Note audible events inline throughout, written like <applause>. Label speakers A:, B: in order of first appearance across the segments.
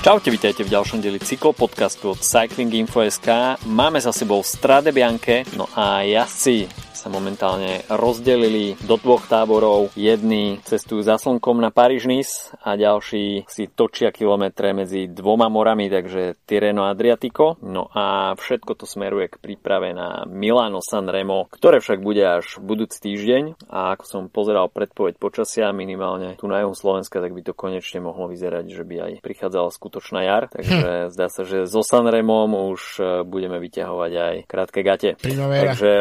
A: Čaute, vítajte v ďalšom dieli cyklopodcastu od Cycling Info.sk. Máme za sebou Strade Bianche, no a jazdci sa momentálne rozdelili do dvoch táborov. Jedni cestujú za slnkom na paríž a ďalší si točia kilometre medzi dvoma morami, takže Tireno Adriatico. No a všetko to smeruje k príprave na Milano San Remo, ktoré však bude až budúci týždeň. A ako som pozeral predpoveď počasia minimálne tu na juhu Slovenska, tak by to konečne mohlo vyzerať, že by aj prichádzala skutočná jar. Takže hm. zdá sa, že so San Remom už e, budeme vyťahovať aj krátke gate.
B: Primavera.
A: Takže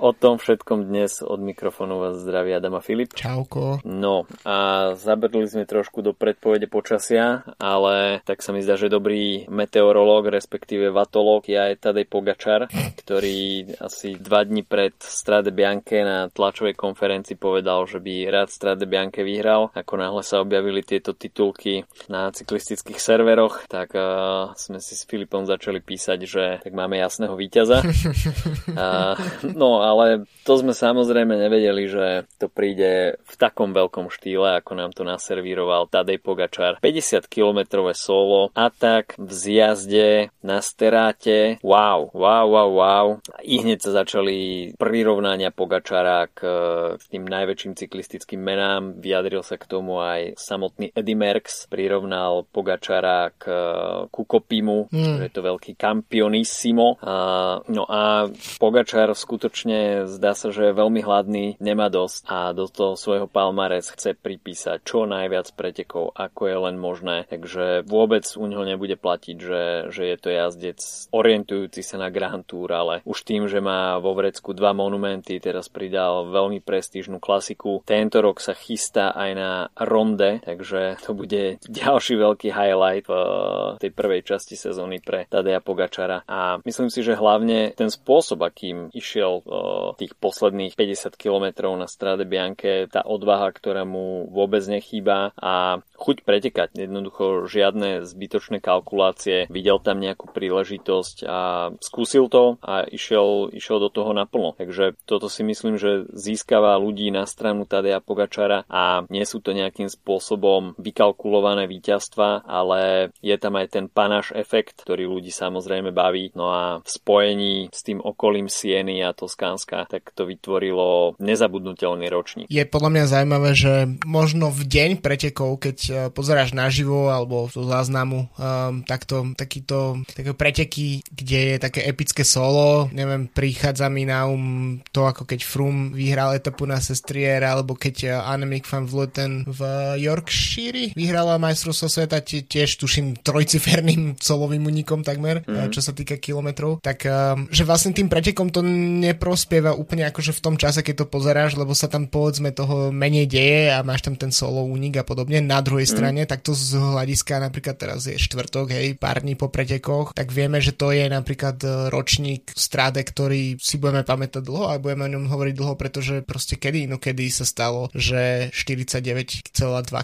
A: o tom všetkom dnes od mikrofónu vás zdraví Adama Filip.
B: Čauko.
A: No a zabrdli sme trošku do predpovede počasia, ale tak sa mi zdá, že dobrý meteorológ, respektíve vatológ je aj Tadej Pogačar, ktorý asi dva dní pred Strade Bianche na tlačovej konferencii povedal, že by rád Strade Bianche vyhral. Ako náhle sa objavili tieto titulky na cyklistických serveroch, tak uh, sme si s Filipom začali písať, že tak máme jasného víťaza. <laughs> uh, no ale to sme samozrejme nevedeli, že to príde v takom veľkom štýle, ako nám to naservíroval Tadej Pogačar. 50 kilometrové solo, atak v zjazde na steráte. Wow, wow, wow, wow. I hneď sa začali prirovnania Pogačara k, k tým najväčším cyklistickým menám. Vyjadril sa k tomu aj samotný Eddie Merckx. Prirovnal Pogačara k Kukopimu, mm. že je to veľký kampionissimo. A, no a Pogačar skutočne zdá sa, že je veľmi hladný, nemá dosť a do toho svojho palmares chce pripísať čo najviac pretekov, ako je len možné. Takže vôbec u neho nebude platiť, že, že je to jazdec orientujúci sa na Grand Tour, ale už tým, že má vo vrecku dva monumenty, teraz pridal veľmi prestížnu klasiku. Tento rok sa chystá aj na Ronde, takže to bude <laughs> ďalší veľký highlight v tej prvej časti sezóny pre Tadeja Pogačara. A myslím si, že hlavne ten spôsob, akým išiel tých posledných 50 km na Strade Bianche, tá odvaha, ktorá mu vôbec nechýba a chuť pretekať. Jednoducho žiadne zbytočné kalkulácie. Videl tam nejakú príležitosť a skúsil to a išiel, išiel do toho naplno. Takže toto si myslím, že získava ľudí na stranu Tadeja Pogačara a nie sú to nejakým spôsobom vykalkulované víťazstva, ale je tam aj ten panáš efekt, ktorý ľudí samozrejme baví. No a v spojení s tým okolím Sieny a Toskánska, tak to vytvorilo nezabudnutelný ročník.
B: Je podľa mňa zaujímavé, že možno v deň pretekov, keď e, pozeráš naživo alebo zo záznamu um, takto, takýto také preteky, kde je také epické solo, neviem, prichádza mi na um to, ako keď Froome vyhral etapu na Sestrier, alebo keď e, Annemiek van Vleuten v Yorkshire vyhrala majstrovstvo sveta tiež tuším trojciferným solovým unikom takmer, mm-hmm. čo sa týka kilometrov, tak um, že vlastne tým pretekom to neprospieva úplne akože v tom čase, keď to pozeráš, lebo sa tam povedzme toho menej deje a máš tam ten solo únik a podobne. Na druhej mm. strane, tak to z hľadiska napríklad teraz je štvrtok, hej, pár dní po pretekoch, tak vieme, že to je napríklad e, ročník stráde, ktorý si budeme pamätať dlho a budeme o ňom hovoriť dlho, pretože proste kedy, no kedy sa stalo, že 49,2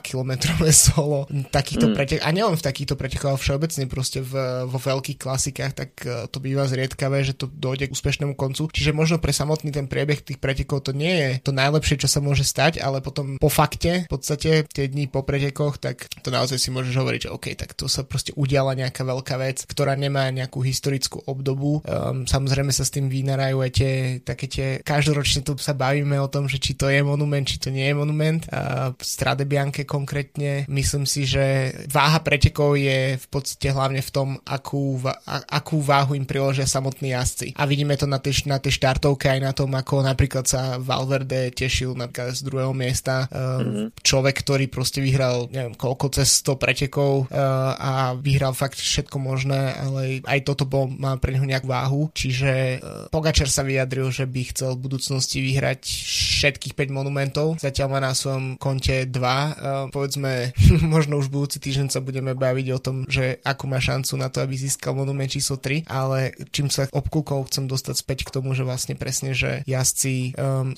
B: km <laughs> solo takýchto mm. pretek, a nielen v takýchto pretekoch, ale všeobecne proste v, vo veľkých klasikách, tak e, to býva zriedkavé, že to dojde k úspešnému koncu. Čiže možno pre samotný ten priebeh tých pretekov to nie je to najlepšie, čo sa môže stať, ale potom po fakte, v podstate tie dni po pretekoch, tak to naozaj si môžeš hovoriť, že OK, tak to sa proste udiala nejaká veľká vec, ktorá nemá nejakú historickú obdobu. Um, samozrejme sa s tým vynarajú aj tie také tie, každoročne tu sa bavíme o tom, že či to je monument, či to nie je monument. A v Strade Bianche konkrétne myslím si, že váha pretekov je v podstate hlavne v tom, akú, akú váhu im priložia samotní jazdci. A vidíme to na tej, na tej štartovke aj na tom, ako napríklad sa Valverde tešil napríklad z druhého miesta. mm-hmm. Človek, ktorý proste vyhral neviem koľko cez 100 pretekov uh, a vyhral fakt všetko možné, ale aj toto bol, má pre neho nejakú váhu. Čiže uh, Pogačar sa vyjadril, že by chcel v budúcnosti vyhrať všetkých 5 monumentov. Zatiaľ má na svojom konte 2. Uh, povedzme, <laughs> možno už budúci týždeň sa budeme baviť o tom, že akú má šancu na to, aby získal monument číslo 3, ale čím sa obkúkol chcem dostať späť k tomu, že vlastne presne, že jazdci um,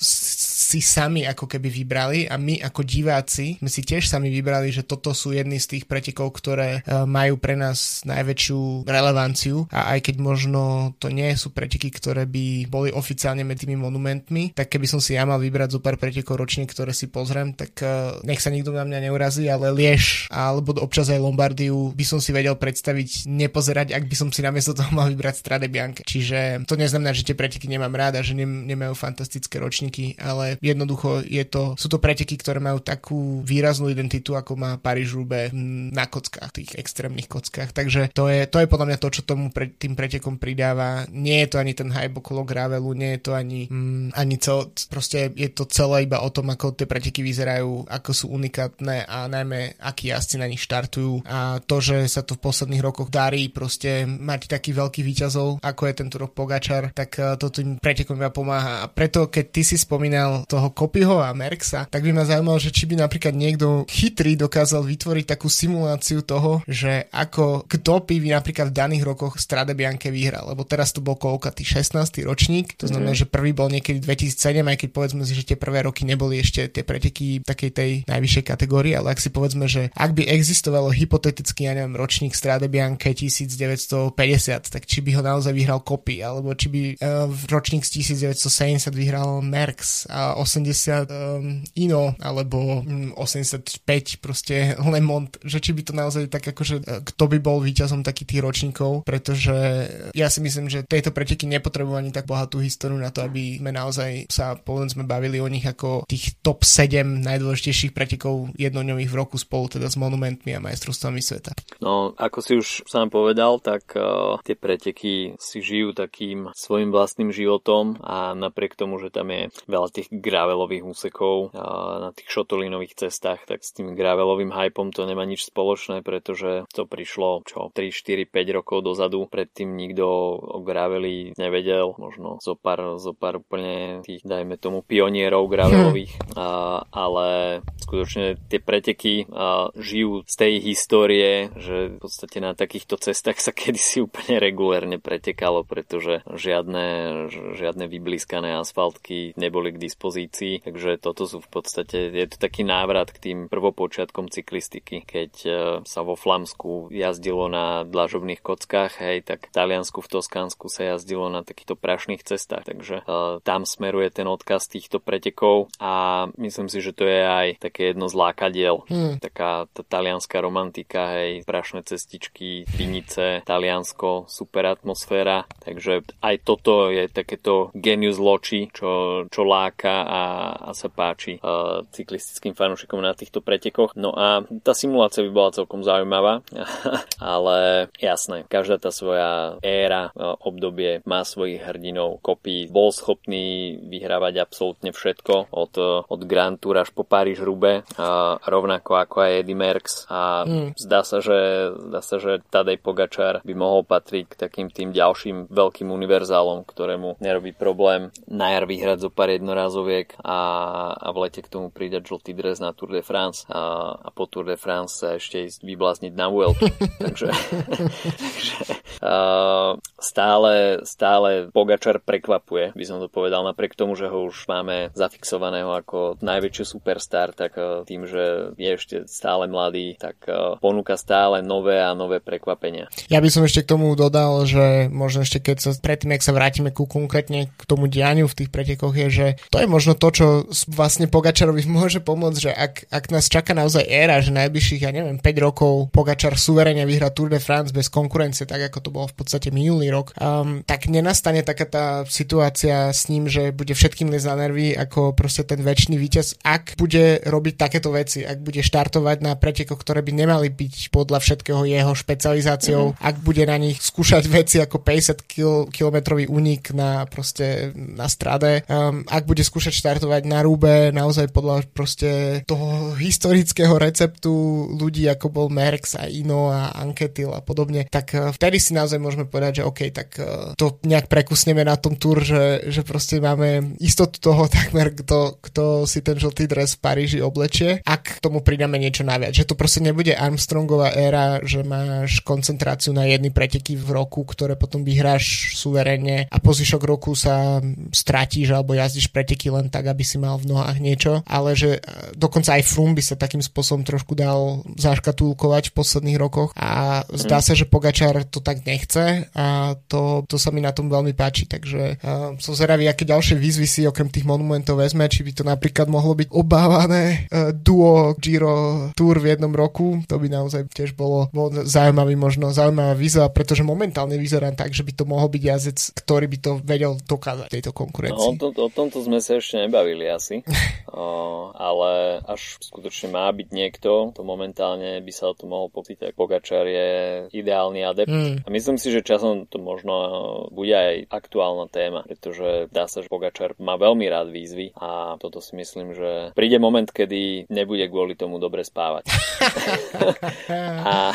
B: si sami ako keby vybrali a my ako diváci sme si tiež sami vybrali, že toto sú jedny z tých pretekov, ktoré uh, majú pre nás najväčšiu relevanciu a aj keď možno to nie sú preteky, ktoré by boli oficiálne medzi tými monumentmi, tak keby som si ja mal vybrať zo pár pretekov ročne, ktoré si pozriem, tak uh, nech sa nikto na mňa neurazí, ale Lieš alebo občas aj Lombardiu by som si vedel predstaviť nepozerať, ak by som si namiesto toho mal vybrať Strade Bianche. Čiže to neznamená, že tie preteky nemám rád a že nemajú fantastické ročníky, ale jednoducho je to, sú to preteky, ktoré majú takú výraznú identitu, ako má Paríž Rube na kockách, tých extrémnych kockách. Takže to je, to je podľa mňa to, čo tomu pre, tým pretekom pridáva. Nie je to ani ten hype okolo gravelu, nie je to ani, mm, ani cel, proste je to celé iba o tom, ako tie preteky vyzerajú, ako sú unikátne a najmä akí jazdci na nich štartujú a to, že sa to v posledných rokoch darí proste mať taký veľký výťazov, ako je tento rok Pogačar, tak uh, to tým pretekom iba pomáha. A preto, keď ty si spomínal toho Kopyho a Merksa, tak by ma zaujímalo, že či by napríklad niekto chytrý dokázal vytvoriť takú simuláciu toho, že ako kto by napríklad v daných rokoch Strade Bianche vyhral, lebo teraz to bol koľka, 16. ročník, to znamená, mm. že prvý bol niekedy 2007, aj keď povedzme si, že tie prvé roky neboli ešte tie preteky takej tej najvyššej kategórie, ale ak si povedzme, že ak by existovalo hypoteticky, ja neviem, ročník Strade Bianche 1950, tak či by ho naozaj vyhral Kopy, alebo či by uh, ročník z 1970 vyhral Merckx a 80 um, Ino, alebo um, 85 proste Lemont, že či by to naozaj tak akože, uh, kto by bol víťazom takých tých ročníkov, pretože ja si myslím, že tejto preteky nepotrebujú ani tak bohatú históriu na to, aby sme naozaj sa povedzme bavili o nich ako tých top 7 najdôležitejších pretekov jednodňových v roku spolu teda s monumentmi a majstrovstvami sveta.
A: No, ako si už sám povedal, tak uh, tie preteky si žijú takým svojim vlastným životom a napriek tomu, že tam je veľa tých gravelových úsekov na tých šotolinových cestách, tak s tým gravelovým hypom to nemá nič spoločné, pretože to prišlo čo 3, 4, 5 rokov dozadu. Predtým nikto o graveli nevedel, možno zo pár, zo pár úplne tých, dajme tomu, pionierov gravelových, hm. uh, ale skutočne tie preteky uh, žijú z tej histórie, že v podstate na takýchto cestách sa <laughs> kedysi úplne regulérne pretekalo, pretože žiadne, žiadne vyblískané asfaltky neboli k dispozícii, takže toto sú v podstate, je to taký návrat k tým prvopočiatkom cyklistiky, keď e, sa vo Flamsku jazdilo na dlažobných kockách, hej, tak v Taliansku, v Toskánsku sa jazdilo na takýchto prašných cestách, takže uh, tam smeruje ten odkaz týchto pretekov a myslím si, že to je aj také jedno z lákadiel, hmm. taká tá talianská romantika, hej, prašné cestičky, Finice, Taliansko, super atmosféra, takže aj toto je takéto genius loči, čo, čo láka a, a sa páči uh, cyklistickým fanúšikom na týchto pretekoch. No a tá simulácia by bola celkom zaujímavá, <laughs> ale jasné, každá tá svoja éra, uh, obdobie má svojich hrdinov, kopí, bol schopný vyhrávať absolútne všetko od, od Grand Tour až po Paríž-Rube, uh, rovnako ako aj Eddie Merckx a mm. zdá sa, že, zdá sa, že Tadej Pogačar by mohol patriť k takým tým ďalším veľkým univerzálom, ktorému nerobí problém na jar vyhrať zo pár jednorázoviek a, a v lete k tomu pridať žltý dres na Tour de France a, a po Tour de France sa ešte ísť vyblázniť na Vueltu. <laughs> takže, takže uh, stále, stále Pogačar prekvapuje, by som to povedal, napriek tomu, že ho už máme zafixovaného ako najväčší superstar, tak uh, tým, že je ešte stále mladý, tak uh, ponúka stále nové a nové prekvapenia.
B: Ja by som ešte k tomu dodal, že možno ešte keď sa predtým, ak sa vrátime ku konkrétne k tomu dianiu v tých pretekoch, je, že to je možno to, čo vlastne Pogačarovi <laughs> môže pomôcť, že ak, ak nás čaká naozaj éra, že najbližších, ja neviem, 5 rokov Pogačar suverene vyhrá Tour de France bez konkurencie, tak ako to bolo v podstate minulý rok, um, tak nenastane taká tá situácia s ním, že bude všetkým liest na nervy ako proste ten väčší víťaz, ak bude robiť takéto veci, ak bude štartovať na pretekoch, ktoré by nemali byť podľa všetkého jeho špecializáciou, mm-hmm. ak bude na nich skúšať veci ako 50 kil, kilometrový únik na proste na strade, um, ak bude skúšať štartovať na rúbe naozaj podľa proste toho historického receptu ľudí ako bol Merx a Ino a Anketil a podobne, tak uh, vtedy si naozaj môžeme povedať, že OK, tak uh, to nejak prekusneme na tom túr, že, že proste máme istotu toho <laughs> takmer, kto, kto si ten žltý dres v Paríži oblečie, ak k tomu pridáme niečo naviac. Že to proste nebude Armstrongová éra, že máš koncentráciu na jedny preteky v roku, ktoré potom vyhráš suverene a po zvyšok roku sa stratíš alebo jazdíš preteky preteky len tak, aby si mal v nohách niečo, ale že dokonca aj Frum by sa takým spôsobom trošku dal zaškatulkovať v posledných rokoch a zdá mm. sa, že Pogačar to tak nechce a to, to sa mi na tom veľmi páči, takže uh, som zvedavý, aké ďalšie výzvy si okrem tých monumentov vezme, či by to napríklad mohlo byť obávané uh, duo Giro Tour v jednom roku, to by naozaj tiež bolo, bolo zaujímavý možno, zaujímavá výzva, pretože momentálne vyzerá tak, že by to mohol byť jazdec, ktorý by to vedel dokázať tejto konkurencii.
A: No, o, to, o tomto sme sa ešte nebavili asi, <laughs> o, ale až skutočne má byť niekto, to momentálne by sa o to mohol pocítať. Pogačar je ideálny adept mm. a myslím si, že časom to možno bude aj aktuálna téma, pretože dá sa, že Pogačar má veľmi rád výzvy a toto si myslím, že príde moment, kedy nebude kvôli tomu dobre spávať. <laughs> <laughs> a,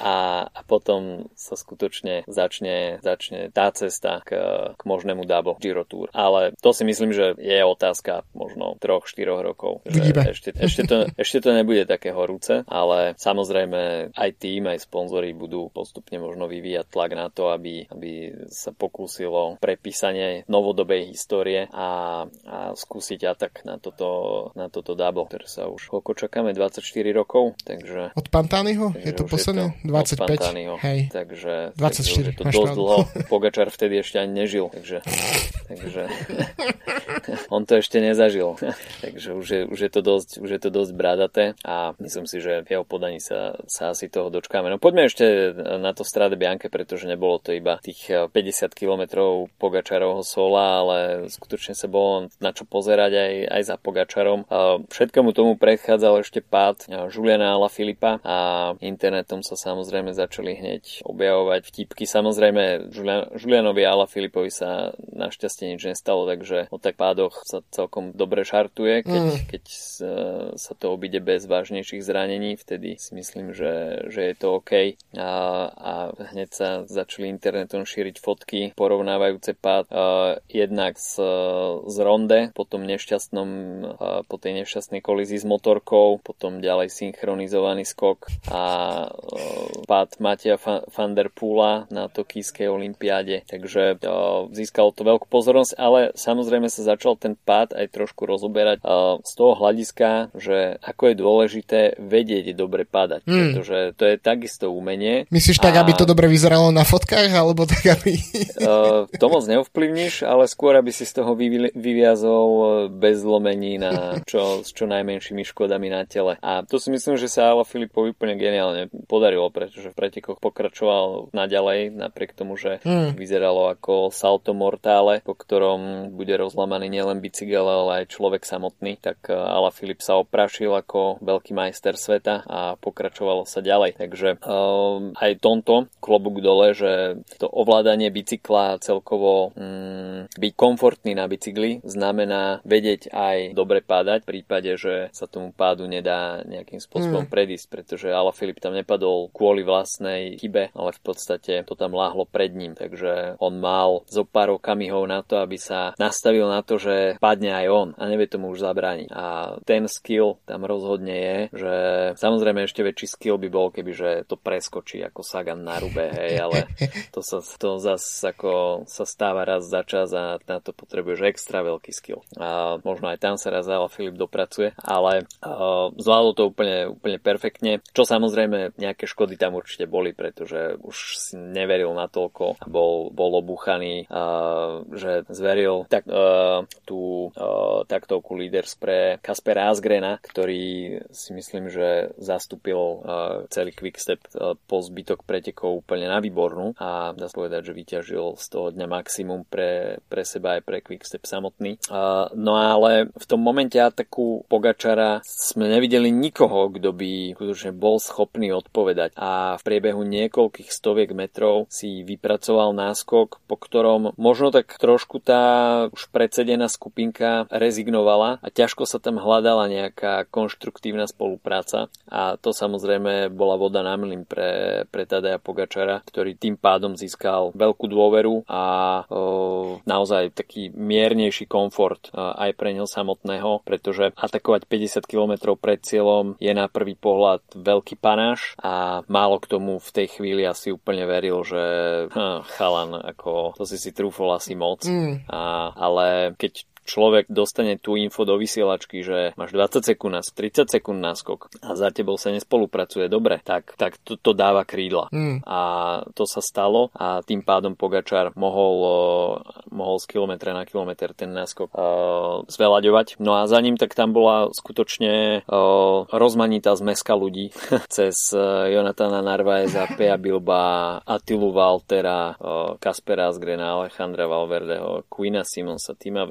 A: a, a potom sa skutočne začne, začne tá cesta k, k možnému Dabo Giro Tour. Ale to si myslím, že je otázka možno 3-4 rokov. Ešte, ešte, to, <laughs> ešte to nebude také horúce, ale samozrejme aj tým, aj sponzory budú postupne možno vyvíjať tlak na to, aby, aby sa pokúsilo prepísanie novodobej histórie a, a skúsiť atak na toto, na toto dabo, ktoré sa už koľko čakáme, 24 rokov, takže...
B: Od Pantányho? Je to posledné? 25? Hej.
A: Takže, 24, takže je to dosť dlho. Pogačar vtedy ešte ani nežil, takže, <laughs> takže <laughs> <laughs> on to ešte nezažil. <laughs> takže už je, už je to dosť, už je to dosť brádaté a myslím si, že v jeho podaní sa, sa asi toho dočkáme. No poďme ešte na to Strade Bianche, pretože nebolo to iba tých 50 kilometrov Pogačarovho sola, ale skutočne sa bolo na čo pozerať aj, aj za Pogačarom. Všetkému tomu predchádzal ešte pád Juliana Ala Filipa a internetom sa samozrejme začali hneď objavovať vtipky. Samozrejme Julian, Julianovi Ala Filipovi sa našťastie nič nestalo, takže o tak pádoch sa celkom dobre šartuje, keď, mm. keď sa to obíde bez vážnejších zranení, vtedy si myslím, že, že je to OK. A, a hneď sa začali internetom šíriť fotky porovnávajúce pád uh, jednak z, z Ronde, potom nešťastnom, uh, po tej nešťastnej kolízii s motorkou, potom ďalej synchronizovaný skok a uh, pád Matia van der Poola na Tokijskej olympiáde. Takže uh, získalo to veľkú pozornosť, ale samozrejme sa začal ten pád aj trošku rozoberať z toho hľadiska, že ako je dôležité vedieť dobre padať, hmm. pretože to je takisto umenie.
B: Myslíš tak, a... aby to dobre vyzeralo na fotkách, alebo tak, aby...
A: uh, to moc neovplyvníš, ale skôr, aby si z toho vyviazol e, bez zlomení na čo, s čo najmenšími škodami na tele. A to si myslím, že sa Ala Filipovi úplne geniálne podarilo, pretože v pretekoch pokračoval naďalej, napriek tomu, že hmm. vyzeralo ako salto mortále, po ktorom bude rozlamaný nielen bicykel, ale aj človek samotný, tak e, Ala Filip sa oprašil ako veľký majster sveta a pokračovalo sa ďalej. Takže um, aj tomto klobúk dole, že to ovládanie bicykla celkovo mm, byť komfortný na bicykli znamená vedieť aj dobre pádať v prípade, že sa tomu pádu nedá nejakým spôsobom mm. predísť, pretože Ala Filip tam nepadol kvôli vlastnej chybe, ale v podstate to tam láhlo pred ním, takže on mal zo pár okamihov na to, aby sa nastavil na to, že padne aj on a nevie tomu už zabrániť. A ten skill tam rozhodne je, že samozrejme ešte väčší skill by bol, keby že to preskočí ako Sagan na rube, hej, ale to sa to zase ako sa stáva raz za čas a na to potrebuješ extra veľký skill. A možno aj tam sa raz ale Filip dopracuje, ale uh, zvládol to úplne, úplne perfektne, čo samozrejme nejaké škody tam určite boli, pretože už si neveril na toľko a bol, bol obúchaný, uh, že zveril tak, uh, tú uh, taktovku Leaders pre Kaspera Asgrena, ktorý si myslím, že zastúpil uh, celý Quickstep uh, po zbytok pretekov úplne na výbornú a dá sa povedať, že vyťažil z toho dňa maximum pre, pre seba aj pre Quickstep samotný. Uh, no ale v tom momente ataku Pogačara sme nevideli nikoho, kto by skutočne bol schopný odpovedať a v priebehu niekoľkých stoviek metrov si vypracoval náskok, po ktorom možno tak trošku tá už predsedená skupinka rezignovala a ťažko sa tam hľadala nejaká konštruktívna spolupráca a to samozrejme bola voda na mlyn pre, pre Tadeja Pogačara, ktorý tým pádom získal veľkú dôveru a o, naozaj taký miernejší komfort o, aj pre neho samotného, pretože atakovať 50 km pred cieľom je na prvý pohľad veľký panáš a málo k tomu v tej chvíli asi úplne veril, že hm, chalan, ako to si si trúfol asi moc. Mm. A, ale keď človek dostane tú info do vysielačky, že máš 20 sekúnd náskok, 30 sekúnd náskok a za tebou sa nespolupracuje dobre, tak, tak to, to dáva krídla. Mm. A to sa stalo a tým pádom Pogačar mohol, mohol z kilometra na kilometr ten náskok uh, zveľaďovať. No a za ním tak tam bola skutočne uh, rozmanitá zmeska ľudí <laughs> cez uh, Jonathana Narvaeza, Pea Bilba, Atilu Valtera, uh, Kaspera Asgrena, Alejandra Valverdeho, Quina Simonsa, Tima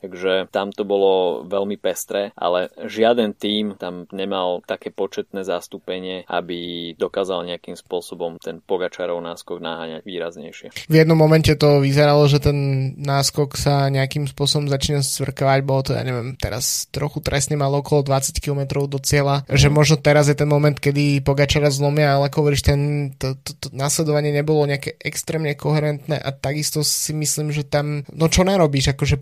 A: Takže tam to bolo veľmi pestré, ale žiaden tým tam nemal také početné zastúpenie, aby dokázal nejakým spôsobom ten Pogačarov náskok naháňať výraznejšie.
B: V jednom momente to vyzeralo, že ten náskok sa nejakým spôsobom začína svrkovať, bolo to, ja neviem, teraz trochu trestne malo okolo 20 km do cieľa, že možno teraz je ten moment, kedy Pogačara zlomia, ale ako hovoríš, ten, to, to, to nasledovanie nebolo nejaké extrémne koherentné a takisto si myslím, že tam, no čo narobíš, akože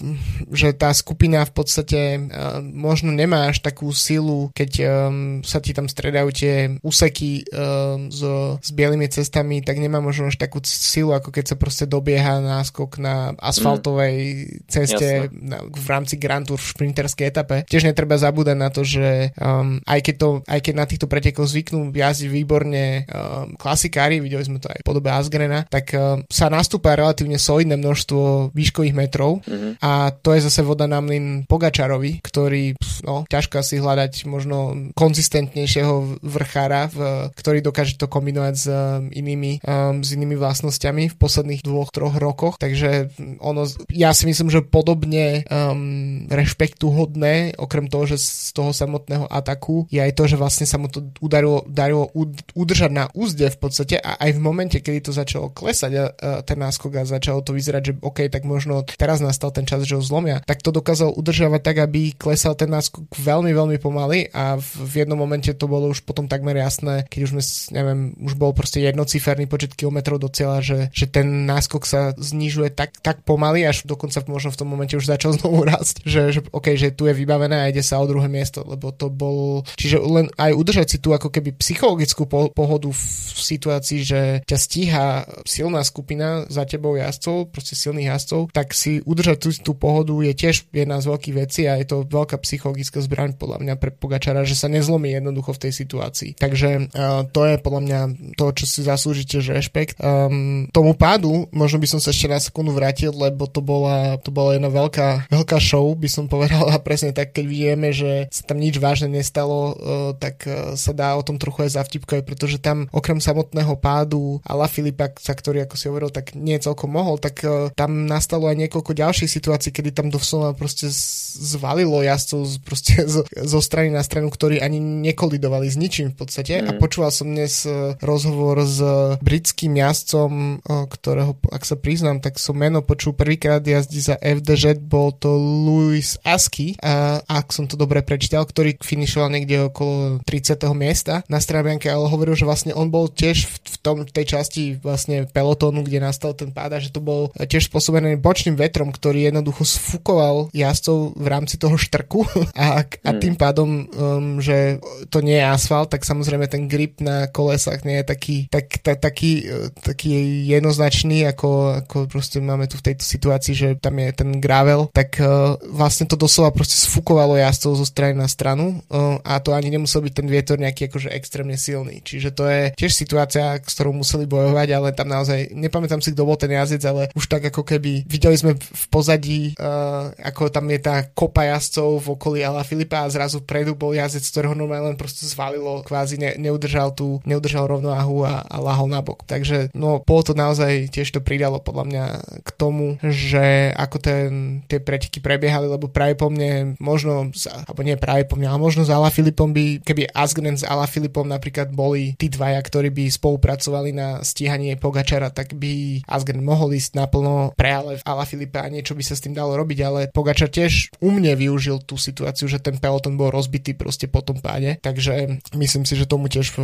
B: že tá skupina v podstate uh, možno nemá až takú silu, keď um, sa ti tam stredajú tie úseky um, so, s bielými cestami, tak nemá možno až takú silu, ako keď sa proste dobieha náskok na asfaltovej mm. ceste na, v rámci Grand Tour v šprinterskej etape. Tiež netreba zabúdať na to, že um, aj, keď to, aj keď na týchto pretekoch zvyknú jazdiť výborne um, klasikári, videli sme to aj v podobe Asgrena, tak um, sa nastúpa relatívne solidné množstvo výškových metrov mm-hmm. a to je zase voda na mlin Pogačarovi, ktorý, no, ťažko asi hľadať možno konzistentnejšieho vrchára, v, ktorý dokáže to kombinovať s um, inými, um, s inými vlastnosťami v posledných dvoch, troch rokoch, takže ono, ja si myslím, že podobne um, rešpektu hodné, okrem toho, že z toho samotného ataku je aj to, že vlastne sa mu to udarilo, darilo udržať na úzde v podstate a aj v momente, kedy to začalo klesať ten náskok a začalo to vyzerať, že OK, tak možno teraz nastal ten čas, že ho zlomia, tak to dokázal udržovať tak, aby klesal ten náskok veľmi, veľmi pomaly a v, jednom momente to bolo už potom takmer jasné, keď už sme, neviem, už bol proste jednociferný počet kilometrov do cieľa, že, že ten náskok sa znižuje tak, tak pomaly, až dokonca možno v tom momente už začal <laughs> znovu rásť, že, že OK, že tu je vybavené a ide sa o druhé miesto, lebo to bol, čiže len aj udržať si tu ako keby psychologickú po, pohodu v situácii, že ťa stíha silná skupina za tebou jazdcov, proste silných jazdcov, tak si udržať tú, tú pohodu je tiež jedna z veľkých vecí a je to veľká psychologická zbraň podľa mňa pre Pogačara, že sa nezlomí jednoducho v tej situácii. Takže uh, to je podľa mňa to, čo si zaslúžite, že rešpekt. Um, tomu pádu, možno by som sa ešte na sekundu vrátil, lebo to bola, to bola jedna veľká, veľká show, by som povedal <laughs> a presne tak, keď vieme, že sa tam nič vážne nestalo, uh, tak uh, sa dá o tom trochu aj zavtipkovať, pretože tam okrem samotného pádu La Filipa, za ktorý, ako si hovoril, tak nie celkom mohol, tak uh, tam nastalo aj niekoľko ďalších situácií, kedy tam doslova proste zvalilo jazdcov proste zo, zo strany na stranu, ktorí ani nekolidovali s ničím v podstate. Mm. A počúval som dnes rozhovor s britským jazdcom, ktorého, ak sa priznám, tak som meno počul prvýkrát jazdí za FDŽ, bol to Louis Asky, a, ak som to dobre prečítal, ktorý finišoval niekde okolo 30. miesta na Strabianke, ale hovoril, že vlastne on bol tiež v, v tom, tej časti vlastne pelotónu, kde nastal ten pád a že to bol tiež spôsobený bočným vetrom, ktorý jednoducho sfúkoval jazdcov v rámci toho štrku <laughs> a, a hmm. tým pádom, um, že to nie je asfalt, tak samozrejme ten grip na kolesách nie je taký, tak, ta, taký, taký jednoznačný, ako, ako proste máme tu v tejto situácii, že tam je ten gravel, tak uh, vlastne to doslova proste sfúkovalo jazdcov zo strany na stranu uh, a to ani nemusel byť ten vietor nejaký akože extrémne silný. Čiže to je tiež situácia, s ktorou museli bojovať, ale tam naozaj, nepamätám si, kto bol ten jazdec, ale už tak ako keby videli sme v pozadí, uh, ako tam je tá kopa jazdcov v okolí Ala Filipa a zrazu predu bol jazdec, ktorého normálne len proste zvalilo, kvázi ne, neudržal tú, neudržal rovnováhu a, a lahol na bok. Takže no, bolo to naozaj tiež to pridalo podľa mňa k tomu, že ako ten, tie preteky prebiehali, lebo práve po mne možno, alebo nie práve po mne, ale možno s Ala Filipom by, keby Asgren s Ala Filipom napríklad boli tí dvaja, ktorí by spolupracovali na stíhanie Pogačara, tak by Asgren mohol ísť naplno pre Ala Filipa a niečo by sa s tým dalo robiť, ale Pogačar tiež u mne využil tú situáciu, že ten peloton bol rozbitý proste po tom páde, takže myslím si, že tomu tiež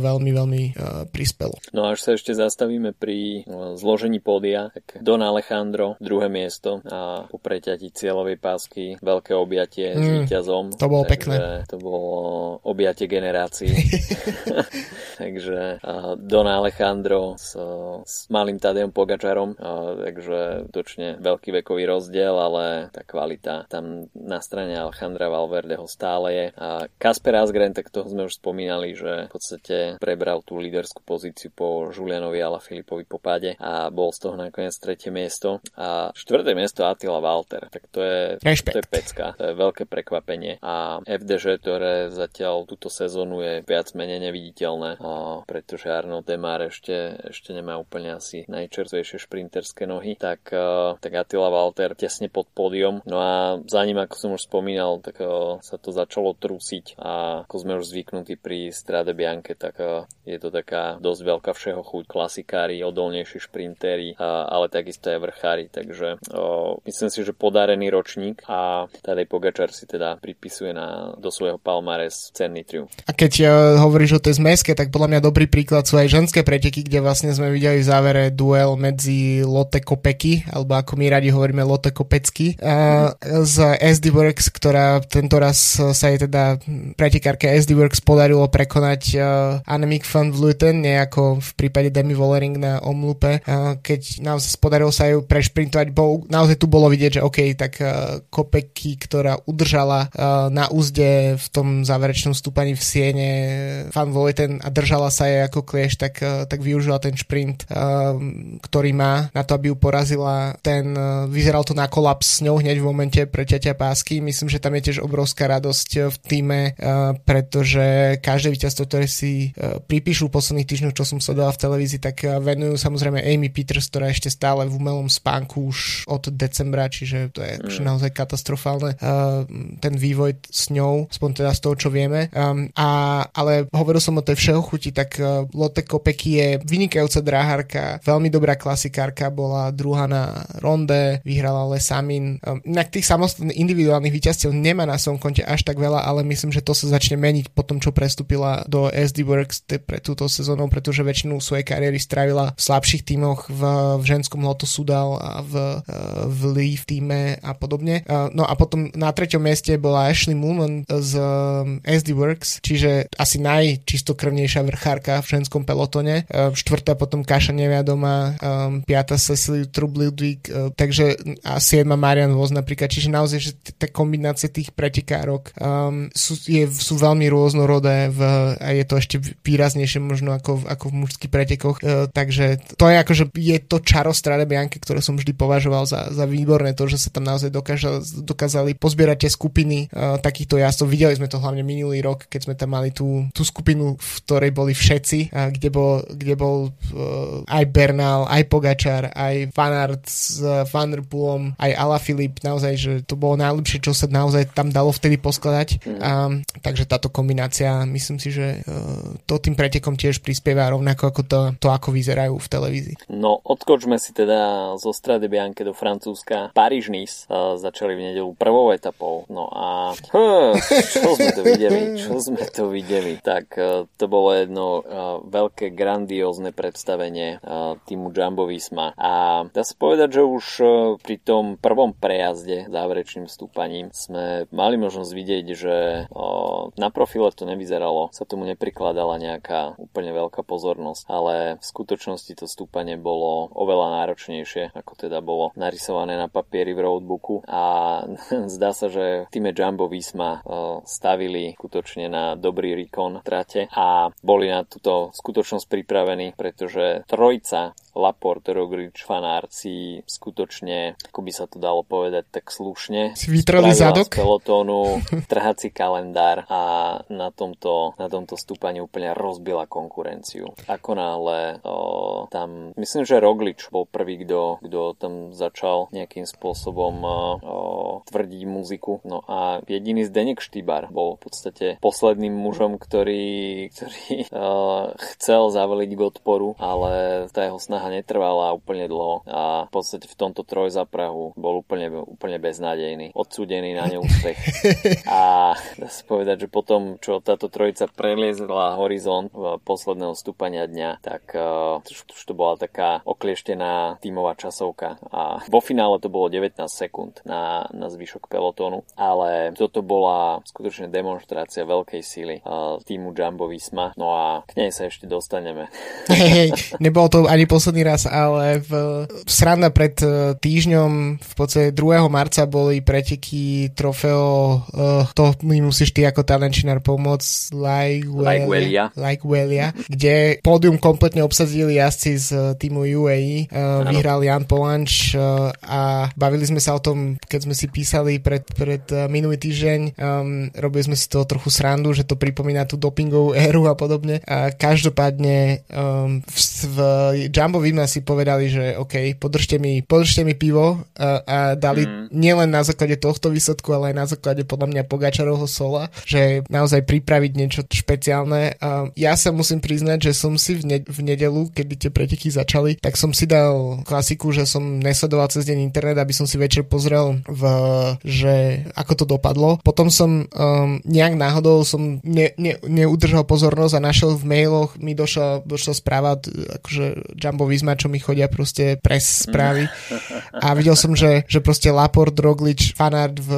B: veľmi, veľmi uh, prispelo.
A: No až sa ešte zastavíme pri uh, zložení pódia, tak Don Alejandro, druhé miesto a po preťati cieľovej pásky veľké objatie mm, s víťazom.
B: To bolo pekné.
A: To bolo objatie generácií. <laughs> takže Don Alejandro s, s malým Tadejom Pogačarom, takže točne veľký vekový rozdiel, ale ale tá kvalita tam na strane Alejandra Valverdeho stále je. A Kasper Asgren, tak toho sme už spomínali, že v podstate prebral tú líderskú pozíciu po Julianovi Ala Filipovi popáde a bol z toho nakoniec tretie miesto. A štvrté miesto Attila Walter. Tak to je, to je pecka. To je veľké prekvapenie. A FDŽ, ktoré zatiaľ túto sezónu je viac menej neviditeľné, a pretože Arnold Demar ešte, ešte nemá úplne asi najčerstvejšie šprinterské nohy, tak, tak Attila Walter tesne pod pódium. No a za ním, ako som už spomínal, tak sa to začalo trusiť a ako sme už zvyknutí pri Strade Bianche, tak je to taká dosť veľká všeho chuť. Klasikári, odolnejší šprintéri, ale takisto aj vrchári, takže myslím si, že podarený ročník a Tadej Pogačar si teda pripisuje na, do svojho palmares cenný triumf.
B: A keď hovoríš o tej zmeske, tak podľa mňa dobrý príklad sú aj ženské preteky, kde vlastne sme videli v závere duel medzi Lotte Kopecky, alebo ako my radi hovoríme Lotte Kopecky, uh, z SD Works, ktorá tento raz sa jej teda pretekárke SD Works podarilo prekonať uh, Annemiek van Vleuten, nie ako v prípade Demi Vollering na Omlupe, uh, keď naozaj podarilo sa ju prešprintovať, bo naozaj tu bolo vidieť, že OK, tak Kopecky, ktorá udržala na úzde v tom záverečnom stúpaní v Siene Van Vleuten a držala sa jej ako klieš, tak, tak využila ten šprint, ktorý má na to, aby ju porazila. Ten, vyzeral to na kolaps s ňou hneď v momente preťaťa pásky. Myslím, že tam je tiež obrovská radosť v týme, uh, pretože každé víťazstvo, ktoré si uh, pripíšu posledných týždňoch, čo som sledoval v televízii, tak venujú samozrejme Amy Peters, ktorá ešte stále v umelom spánku už od decembra, čiže to je mm. naozaj katastrofálne ten vývoj s ňou, aspoň teda z toho, čo vieme. Um, a, ale hovoril som o tej všeho chuti, tak Lotte Kopecky je vynikajúca dráharka, veľmi dobrá klasikárka, bola druhá na ronde, vyhrala Lesamin. Um, inak tých samostatných individuálnych víťazstiev nemá na svojom konte až tak veľa, ale myslím, že to sa začne meniť po tom, čo prestúpila do SD Works pre túto sezónu, pretože väčšinu svojej kariéry strávila v slabších tímoch v, v ženskom Loto Sudal a v, uh, v Leaf týme a podobne. Uh, no a potom na treťom mieste bola Ashley Moon z um, SD Works, čiže asi najčistokrvnejšia vrchárka v ženskom pelotone. Štvrtá potom Kaša Neviadoma, piata Cecily Trub Ludwig, uh, takže a siedma Marian Voz napríklad, čiže naozaj, že tie kombinácie tých pretekárok um, sú, je, sú veľmi rôznorodé v, a je to ešte výraznejšie možno ako, ako v mužských pretekoch, uh, takže to je akože je to čaro Strade Bianche, ktoré som vždy považoval za, za výborné, to, že sa tam naozaj dokáža, dokázali pozbierať tie skupiny uh, takýchto jazdcov. Videli sme to hlavne minulý rok, keď sme tam mali tú, tú skupinu, v ktorej boli všetci, uh, kde bol, kde bol uh, aj Bernal, aj Pogačar, aj Fanart s uh, Van Poolom, aj Ala Filip, naozaj, že to bolo najlepšie, čo sa naozaj tam dalo vtedy poskladať. Mm. Um, takže táto kombinácia, myslím si, že uh, to tým pretekom tiež prispieva rovnako ako to, to ako vyzerajú v televízii.
A: No, odkočme si teda zo Strade Bianche do Francúzska. Paríž-Nice uh, začali v nedelu prvou etapou. No a huh, čo sme to videli? Čo sme to videli? Tak uh, to bolo jedno veľké grandiózne predstavenie týmu Jumbo Visma. A dá sa povedať, že už pri tom prvom prejazde záverečným stúpaním sme mali možnosť vidieť, že uh, na profile to nevyzeralo, sa tomu neprikladala nejaká úplne veľká pozornosť, ale v skutočnosti to stúpanie bolo oveľa náročnejšie, ako teda bolo narysované na papieri v roadbooku. A <laughs> zdá sa, že týme Jumbo Visma stavili skutočne na dobrý rikon trate a boli na túto skutočnosť pripravení, pretože trojca Laporte, Roglic, Fanár si skutočne, ako by sa to dalo povedať, tak slušne
B: si vytrali zadok?
A: z pelotónu <laughs> trhací kalendár a na tomto, na tomto stúpaní úplne rozbila konkurenciu. Ako náhle o, tam, myslím, že Roglič bol prvý, kto, kto tam začal nejakým spôsobom o, tvrdiť muziku. No a jediný Zdenek Štýbar bol v podstate posledným mužom, ktorý, ktorý o, chcel zaveliť k odporu, ale tá jeho snaha netrvala úplne dlho a v podstate v tomto trojzaprahu bol úplne, úplne beznádejný, odsúdený na <laughs> neúspech. a dá sa povedať, že potom, čo táto trojica preliezla horizont posledného stúpania dňa, tak uh, už, to bola taká oklieštená tímová časovka a vo finále to bolo 19 sekúnd na, na zvyšok pelotónu, ale toto bola skutočne demonstrácia veľkej síly uh, týmu Jumbo Visma, no a k nej sa ešte dostaneme.
B: Hej, hey, nebolo to ani posledný posledný raz, ale v, sranda pred e, týždňom v podstate podstate 2. marca boli preteky trofeo, uh, to mi musíš ty ako talenčinár pomôcť, like Welia, kde pódium kompletne obsadzili jazdci z týmu UAE, uh, vyhral Jan Polanč uh, a bavili sme sa o tom, keď sme si písali pred, pred uh, minulý týždeň, um, robili sme si to trochu srandu, že to pripomína tú dopingovú <laughs> éru a podobne. A každopádne um, v, v Jumbo Vima si povedali, že OK, podržte mi, podržte mi pivo a, a dali mm. nielen na základe tohto výsledku, ale aj na základe podľa mňa Pogačarovho sola, že naozaj pripraviť niečo špeciálne. A ja sa musím priznať, že som si v, ne- v nedelu, kedy tie preteky začali, tak som si dal klasiku, že som nesledoval cez deň internet, aby som si večer pozrel, v, že ako to dopadlo. Potom som um, nejak náhodou som ne, ne, neudržal pozornosť a našiel v mailoch, mi došla, došla správa, akože Jumbo Visma, čo mi chodia proste pres správy. A videl som, že, že proste Laport, Roglič, Fanart v,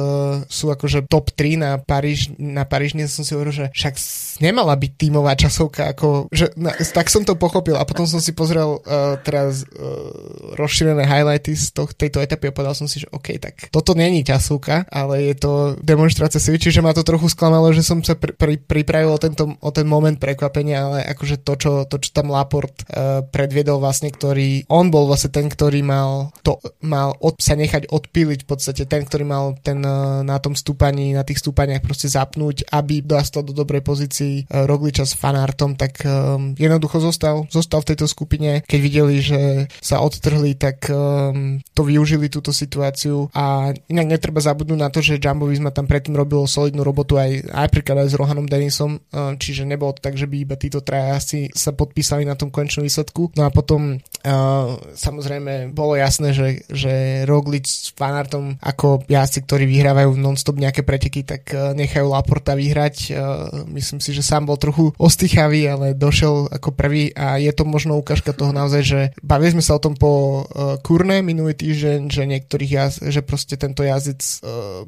B: sú akože top 3 na Paríž, na Paríž, som si hovoril, že však nemala byť tímová časovka, ako, že, na, tak som to pochopil. A potom som si pozrel uh, teraz uh, rozšírené highlighty z to, tejto etapy a povedal som si, že OK, tak toto není časovka, ale je to demonstrácia si, čiže ma to trochu sklamalo, že som sa pri, pri, pripravil o, tento, o ten moment prekvapenia, ale akože to, čo, to, čo tam Laport uh, predviedol vlastne, ktorý, on bol vlastne ten, ktorý mal, to, mal od, sa nechať odpíliť v podstate, ten, ktorý mal ten uh, na tom stúpaní, na tých stúpaniach proste zapnúť, aby dostal do dobrej pozícii uh, Rogliča s fanartom, tak um, jednoducho zostal, zostal v tejto skupine, keď videli, že sa odtrhli, tak um, to využili túto situáciu a inak netreba zabudnúť na to, že Jumbo Visma tam predtým robilo solidnú robotu aj, aj napríklad aj s Rohanom Denisom, uh, čiže nebolo to tak, že by iba títo traja asi sa podpísali na tom končnom výsledku. No a potom uh, samozrejme bolo jasné, že, že Roglic s Fanartom ako jazdci, ktorí vyhrávajú non-stop nejaké preteky, tak uh, nechajú Laporta vyhrať. Uh, myslím si, že sám bol trochu ostýchavý, ale došiel ako prvý a je to možno ukážka toho naozaj, že bavili sme sa o tom po uh, kurne minulý týždeň, že niektorých jazd, že proste tento jazdec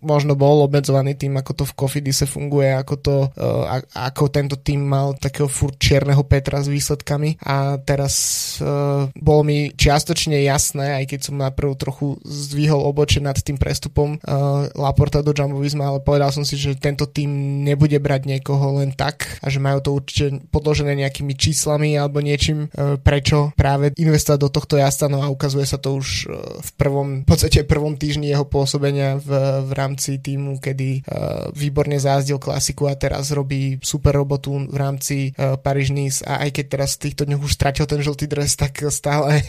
B: možno bol obmedzovaný tým, ako to v Kofidise funguje, ako to, ako tento tým mal takého furt čierneho Petra s výsledkami a teraz bolo mi čiastočne jasné, aj keď som najprv trochu zdvihol oboče nad tým prestupom uh, Laporta do Jumbo Visma, ale povedal som si, že tento tým nebude brať niekoho len tak a že majú to určite podložené nejakými číslami alebo niečím, uh, prečo práve investovať do tohto jazda, no a ukazuje sa to už uh, v prvom, v podstate prvom týždni jeho pôsobenia v, v rámci týmu, kedy uh, výborne zázdil klasiku a teraz robí super robotu v rámci uh, Paríž-Nice a aj keď teraz v týchto dňoch už stratil ten žltý dres, tak stále ale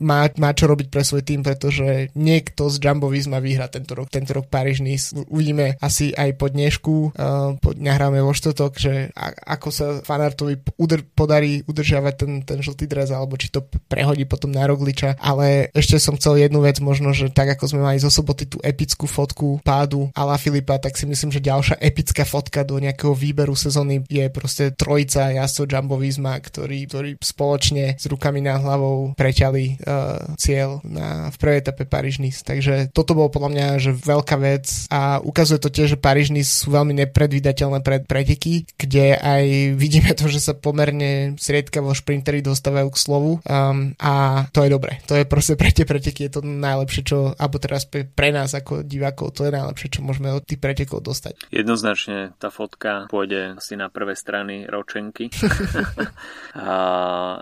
B: má, má čo robiť pre svoj tým, pretože niekto z Jumbo Visma vyhrá tento rok, tento rok Paríž Nice. Uvidíme asi aj po dnešku, uh, po, nahráme vo štotok, že a, ako sa fanartovi udr, podarí udržiavať ten, ten žltý dres, alebo či to prehodí potom na Rogliča, ale ešte som chcel jednu vec, možno, že tak ako sme mali zo soboty tú epickú fotku pádu Ala Filipa, tak si myslím, že ďalšia epická fotka do nejakého výberu sezóny je proste trojica jazdcov Jumbo Visma, ktorí, ktorí spoločne s rukami na hlavou preťali uh, cieľ na, v prvej etape paríž -Nice. Takže toto bolo podľa mňa že veľká vec a ukazuje to tiež, že paríž sú veľmi nepredvídateľné pred preteky, kde aj vidíme to, že sa pomerne sriedkavo šprintery dostávajú k slovu um, a to je dobre. To je proste pre tie preteky je to najlepšie, čo, alebo teraz pre, pre nás ako divákov, to je najlepšie, čo môžeme od tých pretekov dostať.
A: Jednoznačne tá fotka pôjde asi na prvé strany ročenky, <laughs> a,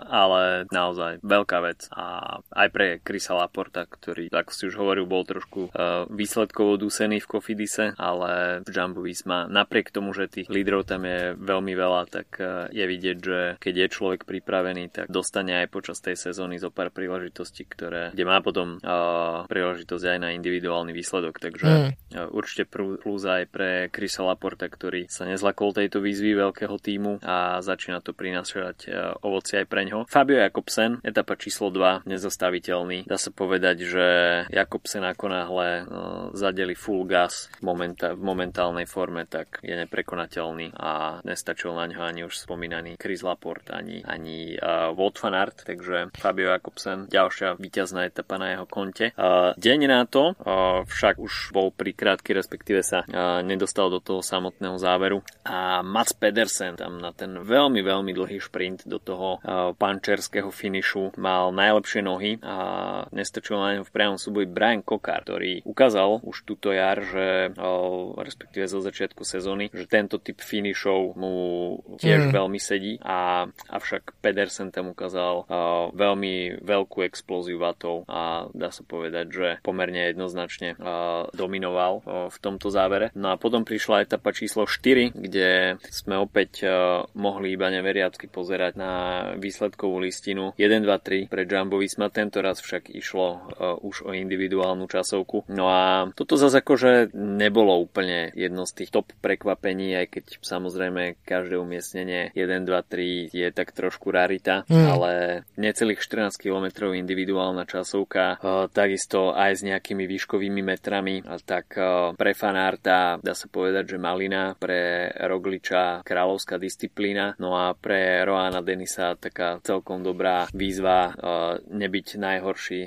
A: ale naozaj veľká vec a aj pre Krisa Laporta, ktorý, ako si už hovoril, bol trošku uh, výsledkovo dusený v Kofidise, ale v Jumbo Visma napriek tomu, že tých lídrov tam je veľmi veľa, tak uh, je vidieť, že keď je človek pripravený, tak dostane aj počas tej sezóny zo pár príležitostí, ktoré, kde má potom uh, príležitosť aj na individuálny výsledok, takže mm. uh, určite plus aj pre Krisa Laporta, ktorý sa nezlakol tejto výzvy veľkého týmu a začína to prinášať uh, ovoci aj pre ňo. Fabio Jakobsen, etapa číslo 2 nezastaviteľný. Dá sa povedať, že Jakobsen ako náhle uh, zadeli full gas v, momentálnej forme, tak je neprekonateľný a nestačil na ňo ani už spomínaný Chris Laporte, ani, ani uh, Wout van Aert, takže Fabio Jakobsen, ďalšia víťazná etapa na jeho konte. Uh, deň na to uh, však už bol prikrátky, respektíve sa uh, nedostal do toho samotného záveru a Mats Pedersen tam na ten veľmi, veľmi dlhý šprint do toho uh, pančerského finišu mal najlepšie nohy a nestačilo na ňom v priamom súboji Brian Kokar, ktorý ukázal už túto jar, že respektíve zo začiatku sezóny, že tento typ finishov mu tiež mm. veľmi sedí a avšak Pedersen tam ukázal veľmi veľkú explóziu vatov a dá sa povedať, že pomerne jednoznačne dominoval v tomto závere. No a potom prišla etapa číslo 4, kde sme opäť mohli iba neveriacky pozerať na výsledkovú listinu 1, 2, 3 pre Jumbo Visma. Tento raz však išlo už o individuálnu časovku. No a toto zase akože nebolo úplne jedno z tých top prekvapení, aj keď samozrejme každé umiestnenie 1, 2, 3 je tak trošku rarita, mm. ale necelých 14 km individuálna časovka, takisto aj s nejakými výškovými metrami, tak pre fanárta dá sa povedať, že malina, pre Rogliča kráľovská disciplína, no a pre Roana Denisa taká celkom dobrá výzva nebyť najhorší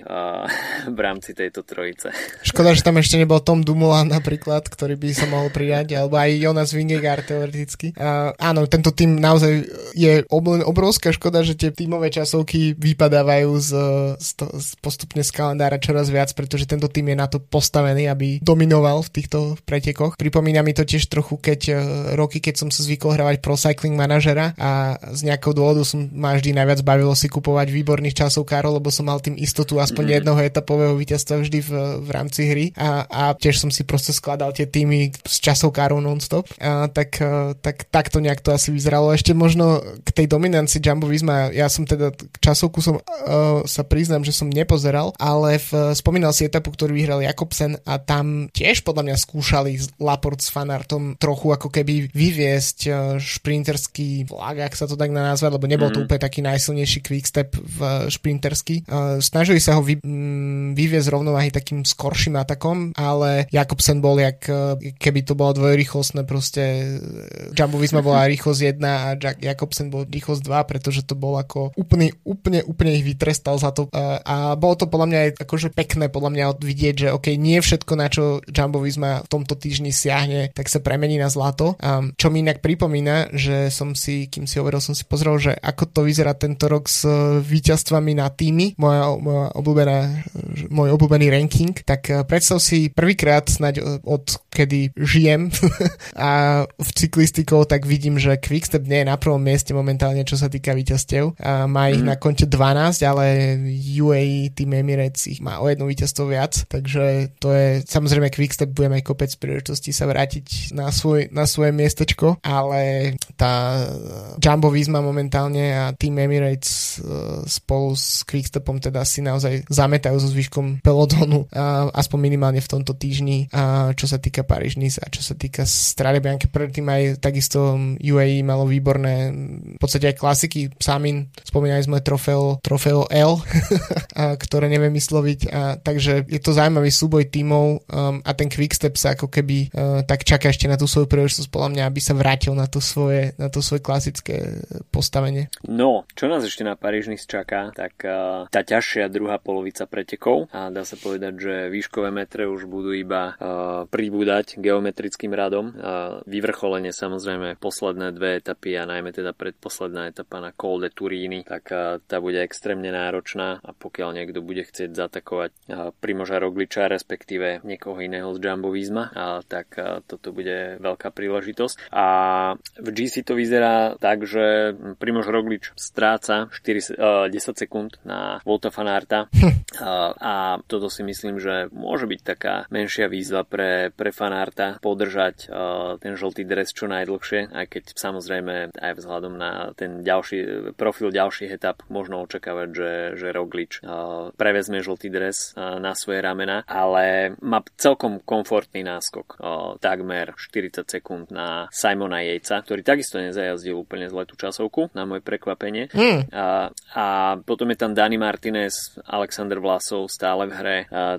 A: <laughs> v rámci tejto trojice. <laughs>
B: Škoda, že tam ešte nebol Tom Dumoulin napríklad, ktorý by sa mohol prijať, alebo aj Jonas Vingegaard teoreticky. Uh, áno, tento tým naozaj je ob- obrovská škoda, že tie tímové časovky vypadávajú z, z, to, z postupne z kalendára čoraz viac, pretože tento tým je na to postavený, aby dominoval v týchto pretekoch. Pripomína mi to tiež trochu, keď uh, roky, keď som sa zvykol hravať pro cycling manažera a z nejakého dôvodu som ma vždy najviac bavilo si kupovať výborných časovkárov, lebo som mal tým istotu aspoň mm. jedného etapového víťazstva vždy v, v rámci hry a, a tiež som si proste skladal tie týmy s časovkárov non-stop, a, tak, a, tak takto nejak to asi vyzeralo. Ešte možno k tej dominancii Jumbo Visma, ja som teda časovku som uh, sa priznám, že som nepozeral, ale v, spomínal si etapu, ktorú vyhral Jakobsen a tam tiež podľa mňa skúšali Laport s fanartom trochu ako keby vyviesť uh, šprinterský flag, ak sa to tak na nazvať, lebo nebol mm. to mhm. úplne taký najsilnejší quickstep v šprinterský. Uh, snažili sa ho vy, um, vyviesť rovnováhy takým skorším atakom, ale Jakobsen bol jak keby to bolo dvojrýchlostné proste Jumbo Visma bola <laughs> rýchlosť 1 a Jack Jakobsen bol rýchlosť 2, pretože to bol ako úplne, úplne, úplne ich vytrestal za to a bolo to podľa mňa aj akože pekné podľa mňa vidieť, že ok, nie všetko na čo Jumbo Visma v tomto týždni siahne, tak sa premení na zlato. A čo mi inak pripomína, že som si, kým si hovoril, som si pozrel, že ako to vyzerá tento rok s víťazstvami na týmy, moja, moja obľúbená, môj obľúbený ranking, tak predstav si prvýkrát snáď od kedy žijem <laughs> a v cyklistikou, tak vidím, že Quickstep nie je na prvom mieste momentálne, čo sa týka víťazstiev. A má ich mm. na konte 12, ale UAE Team Emirates ich má o jedno víťazstvo viac, takže to je samozrejme Quickstep bude mať kopec príležitostí sa vrátiť na, svoj, na svoje miestečko, ale tá Jumbo Visma momentálne a Team Emirates uh, spolu s Quickstepom teda si naozaj zametajú so zvyškom pelotonu, uh, aspoň minimálne v tomto týždni, uh, čo sa týka Paríž a čo sa týka Strade Bianche, predtým aj takisto UAE malo výborné v podstate aj klasiky, Samin, spomínali sme trofeo, trofeo L, <laughs> a, ktoré neviem vysloviť, a, takže je to zaujímavý súboj tímov um, a ten Quickstep sa ako keby uh, tak čaká ešte na tú svoju príležitosť podľa mňa, aby sa vrátil na to svoje, na to svoje klasické postavenie.
A: No, čo nás ešte na Paríž čaká, tak uh, tá ťažšia druhá polovica pretekov a dá sa povedať, že výškové metre už budú iba uh, pribúdať dať geometrickým radom. A vyvrcholenie samozrejme posledné dve etapy a najmä teda predposledná etapa na Col de Turini, tak tá bude extrémne náročná a pokiaľ niekto bude chcieť zatakovať Primoža Rogliča, respektíve niekoho iného z Jumbo Visma, tak toto bude veľká príležitosť. A v GC to vyzerá tak, že Primož Roglič stráca 4, 10 sekúnd na Volta Fanarta a toto si myslím, že môže byť taká menšia výzva pre, pre fanárta podržať uh, ten žltý dres čo najdlhšie, aj keď samozrejme aj vzhľadom na ten ďalší profil ďalších etap možno očakávať, že, že Roglič uh, prevezme žltý dres uh, na svoje ramena, ale má celkom komfortný náskok, uh, takmer 40 sekúnd na Simona Jejca, ktorý takisto nezajazdil úplne zletú časovku, na moje prekvapenie. Mm. Uh, a potom je tam Dani Martinez, Alexander Vlasov stále v hre,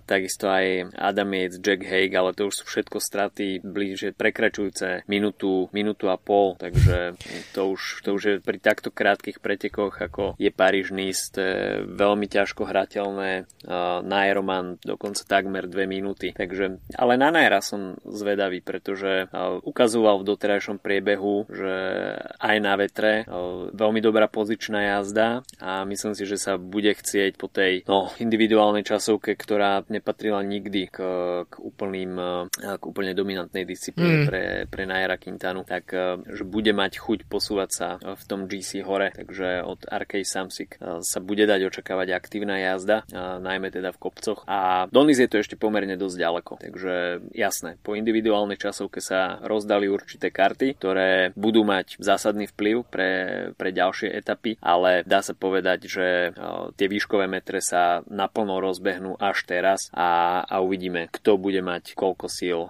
A: takisto aj Adam Yates, Jack Haig, ale to už sú všetko straty blíže prekračujúce minútu, minútu a pol, takže to už, to už je pri takto krátkých pretekoch, ako je Paríž Nice, veľmi ťažko hrateľné. Na Ironman dokonca takmer dve minúty. Takže, ale na Naira som zvedavý, pretože ukazoval v doterajšom priebehu, že aj na vetre veľmi dobrá pozičná jazda a myslím si, že sa bude chcieť po tej no, individuálnej časovke, ktorá nepatrila nikdy k, k, úplným, k úplne dominantnej disciplíne mm. pre, pre Naira Quintanu, tak že bude mať chuť posúvať sa v tom GC hore, takže od Arkej Samsic sa bude dať očakávať aktívna jazda, najmä teda v kopcoch. A Donis je to ešte pomerne dosť ďaleko, takže jasné, po individuálnej časovke sa rozdali určité karty, ktoré budú mať zásadný vplyv pre, pre ďalšie etapy, ale dá sa povedať, že tie výškové metre sa naplno rozbehnú až teraz a, a uvidíme, kto bude mať koľko síl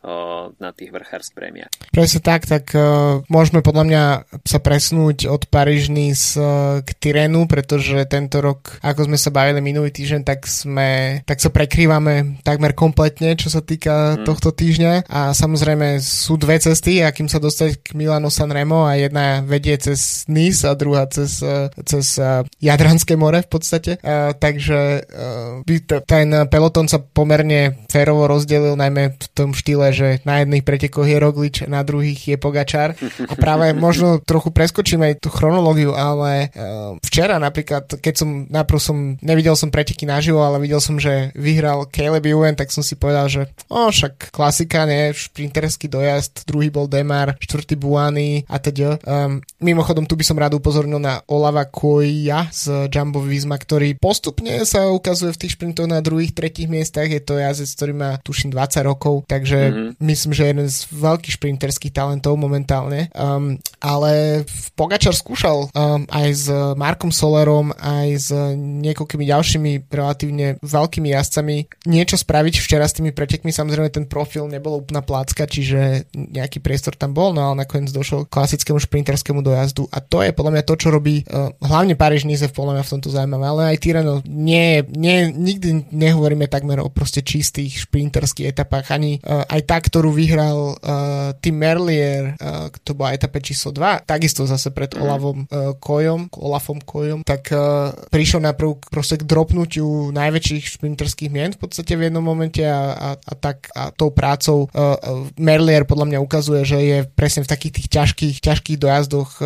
A: na tých vrchárskych prémiách.
B: Presne tak, tak uh, môžeme podľa mňa sa presnúť od Parížny uh, k Tyrenu, pretože tento rok, ako sme sa bavili minulý týždeň, tak sme, tak sa prekrývame takmer kompletne, čo sa týka mm. tohto týždňa a samozrejme sú dve cesty, akým sa dostať k Milano Sanremo a jedna vedie cez Nice a druhá cez, uh, cez uh, Jadranské more v podstate. Uh, takže uh, ten peloton sa pomerne férovo rozdelil najmä v tom štýle, že na jedných pretekoch je Roglič, na druhých je Pogačar a práve <laughs> možno trochu preskočím aj tú chronológiu, ale uh, včera napríklad, keď som najprv som, nevidel som preteky naživo, ale videl som, že vyhral Caleb Ewan, tak som si povedal, že o, však klasika, nie, šprinterský dojazd, druhý bol Demar, štvrtý Buany a teda. Um, mimochodom, tu by som rád upozornil na Olava Koia z Jumbo Visma, ktorý postupne sa ukazuje v tých šprintoch na druhých, tretích miestach. Je to jazdec, ktorý má tuším 20 rokov, takže mm-hmm. myslím, že jeden z veľkých šprinterských talentov momentálne. Um, ale Pogačar skúšal um, aj s Markom Solerom, aj s niekoľkými ďalšími relatívne veľkými jazdcami niečo spraviť včera s tými pretekmi. Samozrejme ten profil nebol úplná plácka, čiže nejaký priestor tam bol, no ale nakoniec došlo k klasickému šprinterskému dojazdu a to je podľa mňa to, čo robí uh, hlavne Paríž Nize podľa mňa v tomto zaujímavé, ale aj Tireno nie, nie, nikdy nehovoríme takmer o proste čistých šprinterských etapách, ani uh, aj tá, ktorú vyhral uh, Tim Merlier, uh, to bola etapa číslo 2, takisto zase pred mm. Olavom uh, Kojom, Olafom Kojom, tak uh, prišiel najprv proste k dropnutiu najväčších šprinterských mien v podstate v jednom momente a, a, a tak a tou prácou uh, Merlier podľa mňa ukazuje, že je presne v takých tých ťažkých, ťažkých dojazdoch uh,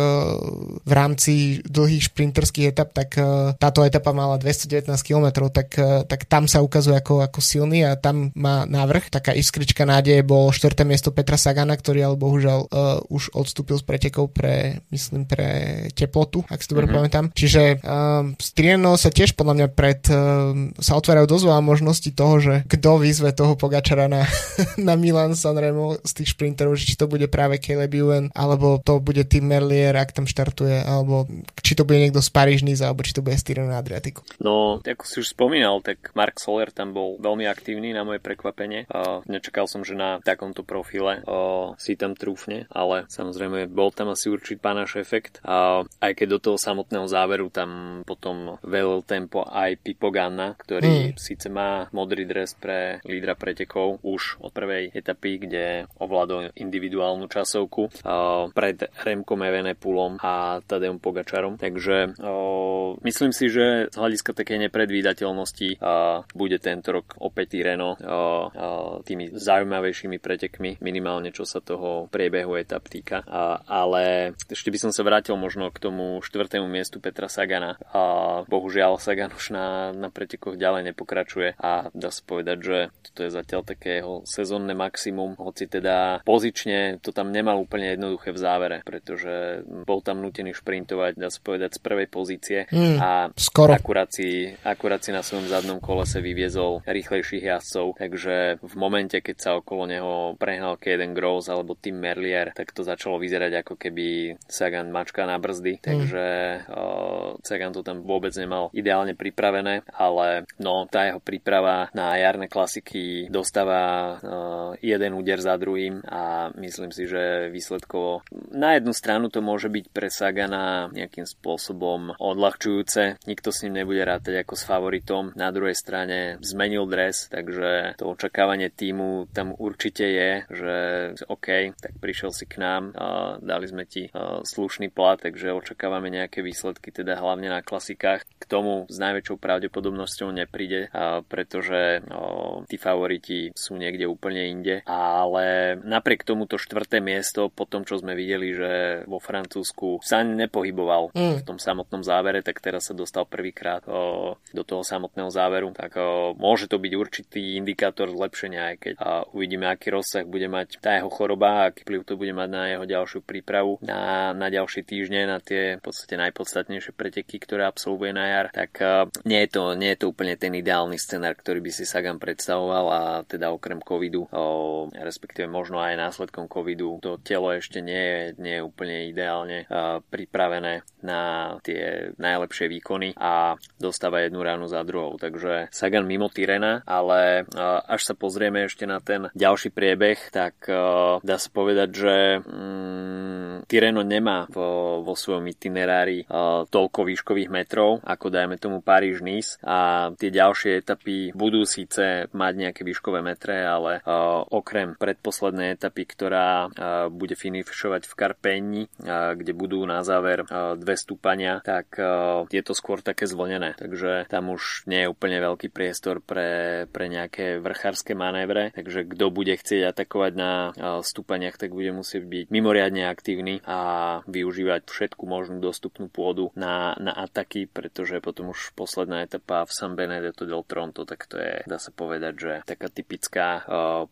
B: v rámci dlhých šprinterských etap, tak uh, táto etapa mala 219 km, tak, uh, tak tam sa ukazuje ako, ako silný a tam má návrh. Taká iskrička nádeje bol 4. miesto Petra Sagana, ktorý ale bohužiaľ uh, už odstúpil z pretekov pre, myslím, pre teplotu, ak si dobre mm-hmm. pamätám. Čiže um, s Trieno sa tiež podľa mňa pred um, sa otvárajú dosť veľa možností toho, že kto vyzve toho Pogačara na, <laughs> na Milan Sanremo z tých šprinterov, že či to bude práve Caleb Ewan, alebo to bude Tim Merlier, ak tam štartuje, alebo či to bude niekto z Parížny, alebo či to bude z Tireno Adriatiku.
A: No, ako si už spomínal, tak Mark Soler tam bol veľmi aktívny na moje prekvapenie. Uh, nečakal som, že na takomto profile uh, si tam trúfne, ale samozrejme bol tam asi určitý pánaš efekt. A aj keď do toho samotného záveru tam potom velil tempo aj Pipo Ganna, ktorý hmm. síce má modrý dres pre lídra pretekov už od prvej etapy, kde ovládol individuálnu časovku uh, pred Remkom Evenepulom a Tadeom Pogačarom. Takže uh, myslím si, že z hľadiska takej nepredvídateľnosti uh, bude tento rok opäť Reno uh, uh, tými zaujímavejšími pretekmi, minimálne čo sa toho priebehu etap týka. Ale ešte by som sa vrátil možno k tomu štvrtému miestu Petra Sagana. Bohužiaľ Sagan už na, na pretekoch ďalej nepokračuje a dá sa povedať, že toto je zatiaľ také jeho sezónne maximum, hoci teda pozične to tam nemal úplne jednoduché v závere, pretože bol tam nutený šprintovať, dá sa povedať, z prvej pozície mm, a skoro. Akurát, si, akurát si na svojom zadnom kolese vyviezol rýchlejších jazdcov, takže v momente, keď sa okolo neho prehnal Kaden Gross alebo Tim Merlier, tak to začalo vyzerať ako keby Sagan mačka na brzdy, mm. takže uh, Sagan to tam vôbec nemal ideálne pripravené, ale no, tá jeho príprava na jarné klasiky dostáva uh, jeden úder za druhým a myslím si, že výsledkovo na jednu stranu to môže byť pre Sagana nejakým spôsobom odľahčujúce, nikto s ním nebude rátať ako s favoritom, na druhej strane zmenil dres, takže to očakávanie týmu tam určite je, že OK, tak prišiel si k nám, uh, dali sme ti slušný plat, takže očakávame nejaké výsledky, teda hlavne na klasikách. K tomu s najväčšou pravdepodobnosťou nepríde, pretože tí favoriti sú niekde úplne inde, ale napriek tomuto štvrté miesto, po tom, čo sme videli, že vo Francúzsku sa nepohyboval mm. v tom samotnom závere, tak teraz sa dostal prvýkrát do toho samotného záveru, tak môže to byť určitý indikátor zlepšenia, aj keď uvidíme, aký rozsah bude mať tá jeho choroba, aký vplyv to bude mať na jeho ďalšiu prípravu na, na ďalšie týždne, na tie v podstate najpodstatnejšie preteky, ktoré absolvuje na jar, tak nie je to, nie je to úplne ten ideálny scenár, ktorý by si Sagan predstavoval a teda okrem covidu, respektíve možno aj následkom covidu, to telo ešte nie je, nie je úplne ideálne pripravené na tie najlepšie výkony a dostáva jednu ránu za druhou. Takže Sagan mimo Tyrena, ale až sa pozrieme ešte na ten ďalší priebeh, tak dá sa povedať, že mm, Tyreno nemá vo, vo svojom itinerári toľko výškových metrov, ako dajme tomu Paríž-Nice a tie ďalšie etapy budú síce mať nejaké výškové metre, ale okrem predposlednej etapy, ktorá bude finišovať v Karpeni, kde budú na záver dve stúpania, tak je to skôr také zvlnené. Takže tam už nie je úplne veľký priestor pre, pre nejaké vrchárske manévre. Takže kto bude chcieť atakovať na stúpaniach, tak bude musieť byť mimoriadne aktívny a využívať všetku možnú dostupnú pôdu na, na ataky, pretože potom už posledná etapa v San Benedetto del Tronto, tak to je, dá sa povedať, že taká typická uh,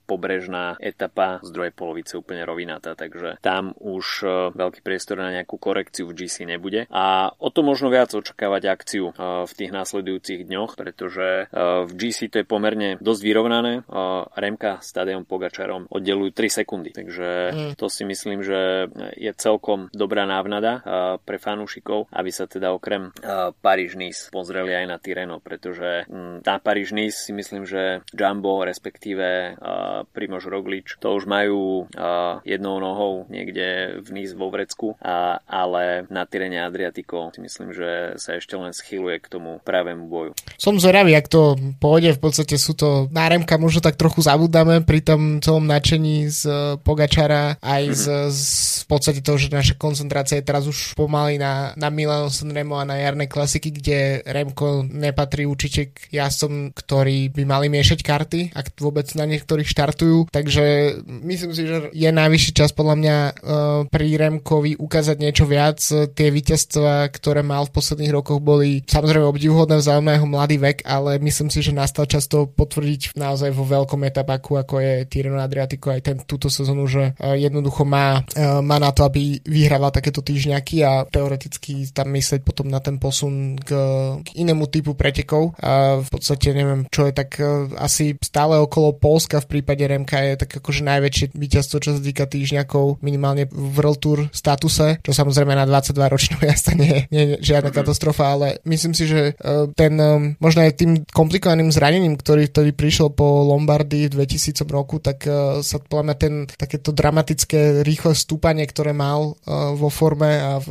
A: pobrežná etapa z druhej polovice úplne rovinatá, takže tam už uh, veľký priestor na nejakú korekciu v GC nebude a o to možno viac očakávať akciu uh, v tých následujúcich dňoch, pretože uh, v GC to je pomerne dosť vyrovnané. Remka s Tadejom Pogačarom oddelujú 3 sekundy, takže mm. to si myslím, že je celkom dobrá návnada pre fanúšikov, aby sa teda okrem uh, Paríž-Nice pozreli aj na Tireno, pretože na Paríž-Nice si myslím, že Jumbo, respektíve Primož Roglič, to už majú jednou nohou niekde v Nice vo Vrecku, ale na Tyrene Adriatico si myslím, že sa ešte len schyluje k tomu pravému boju.
B: Som zvedavý, ak to pôjde, v podstate sú to náremka, možno tak trochu zabudáme pri tom celom nadšení z Pogačara, aj z, z v podstate to, že naša koncentrácia je teraz už pomaly na, na Milano Sanremo a na jarné klasiky, kde Remko nepatrí určite k jazdcom, ktorí by mali miešať karty, ak vôbec na niektorých štartujú. Takže myslím si, že je najvyšší čas podľa mňa uh, pri Remkovi ukázať niečo viac. Tie víťazstva, ktoré mal v posledných rokoch, boli samozrejme obdivuhodné vzájomná jeho mladý vek, ale myslím si, že nastal čas to potvrdiť naozaj vo veľkom etapaku, ako je Tireno Adriatico aj ten, túto sezónu, že uh, jednoducho má, uh, má na to, aby vyhrával takéto týždňaky a teoreticky tam myslieť potom na ten posun k, k inému typu pretekov. A v podstate neviem, čo je tak uh, asi stále okolo Polska v prípade Remka je tak akože najväčšie víťazstvo, čo sa týka týždňakov, minimálne v World Tour statuse, čo samozrejme na 22 ročnú jazda nie, nie žiadna katastrofa, ale myslím si, že ten možno aj tým komplikovaným zranením, ktorý vtedy prišiel po Lombardii v 2000 roku, tak uh, sa podľa mňa ten takéto dramatické rýchle stúpanie, ktoré mal uh, vo forme a v,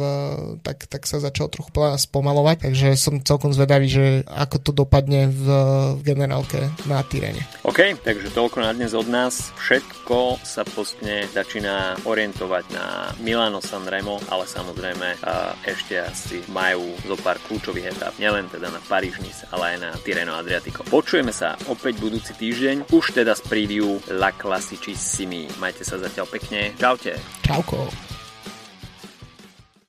B: tak, tak sa začal trochu spomalovať, takže som celkom zvedavý, že ako to dopadne v, v generálke na Tyrene.
A: OK, takže toľko na dnes od nás. Všetko sa postupne začína orientovať na Milano Sanremo, ale samozrejme ešte asi majú zo pár kľúčových etap, nielen teda na Paríž ale aj na Tireno Adriatico. Počujeme sa opäť budúci týždeň, už teda z preview La Classicissimi. Majte sa zatiaľ pekne. Čaute.
B: Čauko.